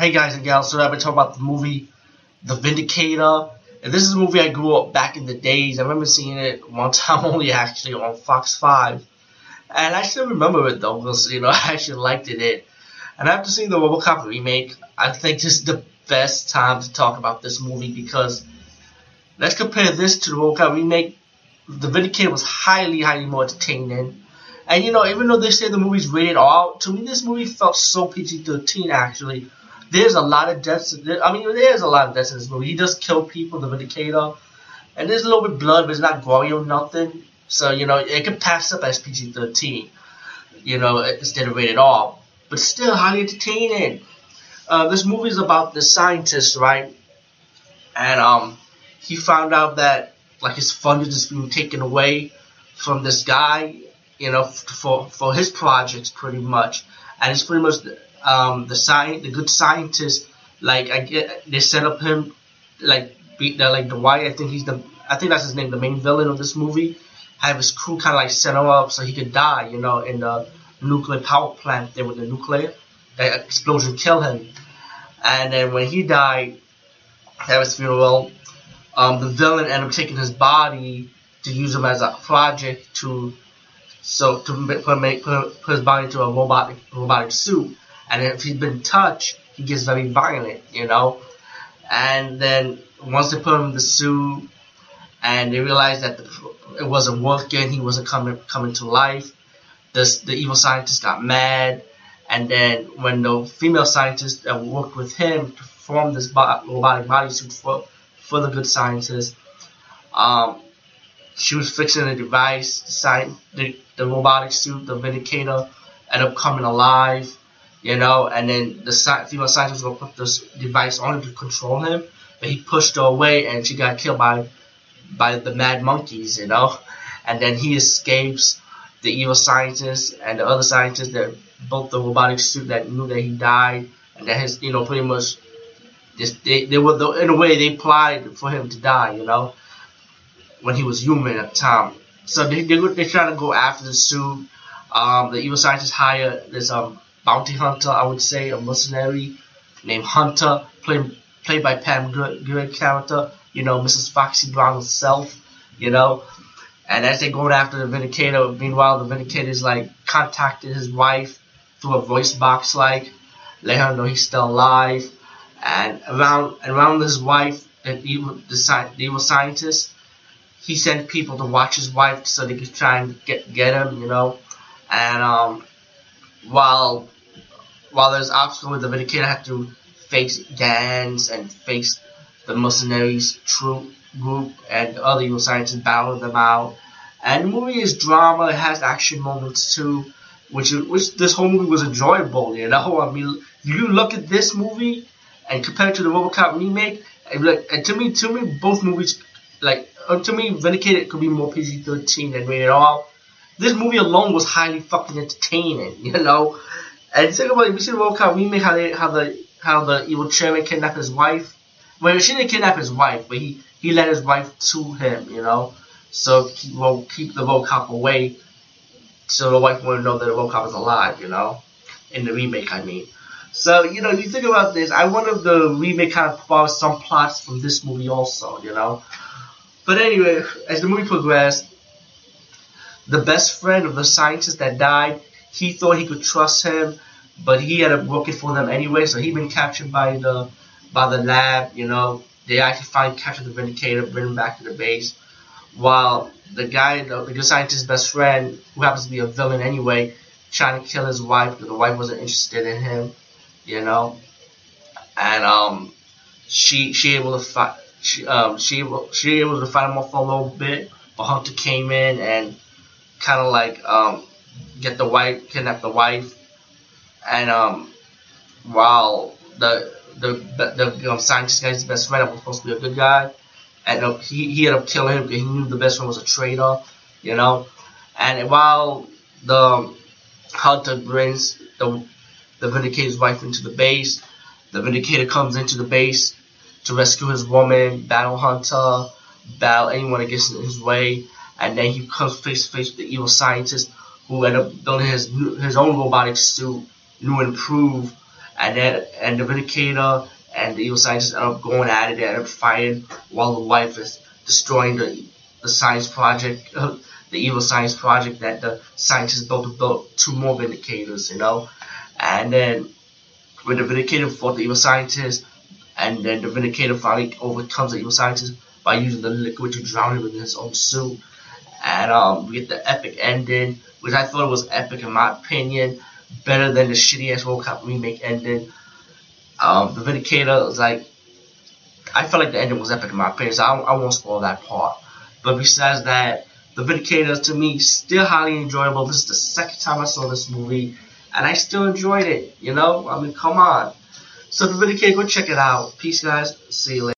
Hey guys and gals, so I've been talking about the movie The Vindicator. And this is a movie I grew up back in the days. I remember seeing it one time only actually on Fox 5. And I still remember it though, because, you know, I actually liked it. And after seeing the RoboCop remake, I think this is the best time to talk about this movie because let's compare this to the RoboCop remake. The Vindicator was highly, highly more entertaining. And you know, even though they say the movie's rated R, to me this movie felt so PG-13 actually. There's a lot of deaths. I mean, there's a lot of deaths in this movie. He does kill people, the Vindicator, and there's a little bit of blood, but it's not gory or nothing. So you know, it could pass up as PG-13. You know, instead of rated R, but still highly entertaining. Uh, this movie is about the scientist, right? And um, he found out that like his funding is being taken away from this guy, you know, for for his projects pretty much, and it's pretty much um, the science, the good scientist, like I get, they set up him, like the, like the Whyte. I think he's the, I think that's his name, the main villain of this movie. Have his crew kind of like set him up so he could die, you know, in the nuclear power plant there with the nuclear. That explosion killed him, and then when he died, at his funeral, um, the villain ended up taking his body to use him as a project to so to put, make, put, put his body into a robotic robotic suit and if he's been touched, he gets very violent, you know. And then once they put him in the suit, and they realized that the, it wasn't working, he wasn't coming coming to life. The the evil scientist got mad, and then when the female scientist that worked with him to form this robotic bodysuit for for the good scientist, um, she was fixing the device, the, the, the robotic suit, the Vindicator, ended up coming alive you know, and then the female scientist was gonna put this device on him to control him, but he pushed her away, and she got killed by by the mad monkeys, you know, and then he escapes the evil scientist and the other scientists that built the robotic suit that knew that he died, and that his, you know, pretty much, just they, they were the, in a way they plotted for him to die, you know, when he was human at the time. So they they they're trying to go after the suit. Um, the evil scientist hire this um bounty hunter, I would say, a mercenary named Hunter, played played by Pam Grier character, you know, Mrs. Foxy Brown herself, you know. And as they're going after the Vindicator, meanwhile the Vindicator is like contacted his wife through a voice box like, let her know he's still alive. And around around his wife, the evil the, the evil scientist, he sent people to watch his wife so they could try and get get him, you know. And um while while there's obstacles, the Vindicator have to face gangs and face the mercenaries troop group and other evil scientists battle them out. And the movie is drama, it has action moments too, which which this whole movie was enjoyable, you know. I mean you look at this movie and compare it to the RoboCop remake, and, like, and to me to me both movies like uh, to me Vindicator could be more PG thirteen than rated R this movie alone was highly fucking entertaining, you know. And think about it, we see the RoboCop remake how they how the how the evil chairman kidnapped his wife. Well, she didn't kidnap his wife, but he he led his wife to him, you know. So he will keep the RoboCop away, so the wife wouldn't know that the RoboCop is alive, you know. In the remake, I mean. So you know, you think about this. I wonder if the remake kind of borrows some plots from this movie also, you know. But anyway, as the movie progressed, the best friend of the scientist that died, he thought he could trust him, but he ended up working for them anyway. So he'd been captured by the by the lab. You know, they actually finally captured the Vindicator, bring him back to the base. While the guy, the, the scientist's best friend, who happens to be a villain anyway, trying to kill his wife because the wife wasn't interested in him. You know, and um, she she able to fight. She um she she able to fight him off for a little bit, but Hunter came in and kind of like um, get the wife, kidnap the wife, and um, while the the the, the um, scientist guy's best friend that was supposed to be a good guy, and uh, he he ended up killing him because he knew the best friend was a traitor, you know. And while the hunter brings the the Vindicator's wife into the base, the Vindicator comes into the base to rescue his woman, battle Hunter, battle anyone that gets in his way, and then he comes face to face with the evil scientist who ended up building his his own robotic suit, new and improved, and then and the Vindicator and the evil scientist end up going at it, they end up fighting while the wife is destroying the the science project, uh, the evil science project that the scientists built to build two more Vindicators, you know, and then when the Vindicator fought the evil scientist, and then the Vindicator finally overcomes the evil scientist by using the liquid to drown him in his own suit. And um, we get the epic ending, which I thought was epic in my opinion, better than the shitty ass RoboCop remake ending. Um, the Vindicator was like, I felt like the ending was epic in my opinion, so I, I won't spoil that part. But besides that, the Vindicator to me still highly enjoyable. This is the second time I saw this movie, and I still enjoyed it. You know, I mean, come on. So the Vindicator, go check it out. Peace, guys. See you later.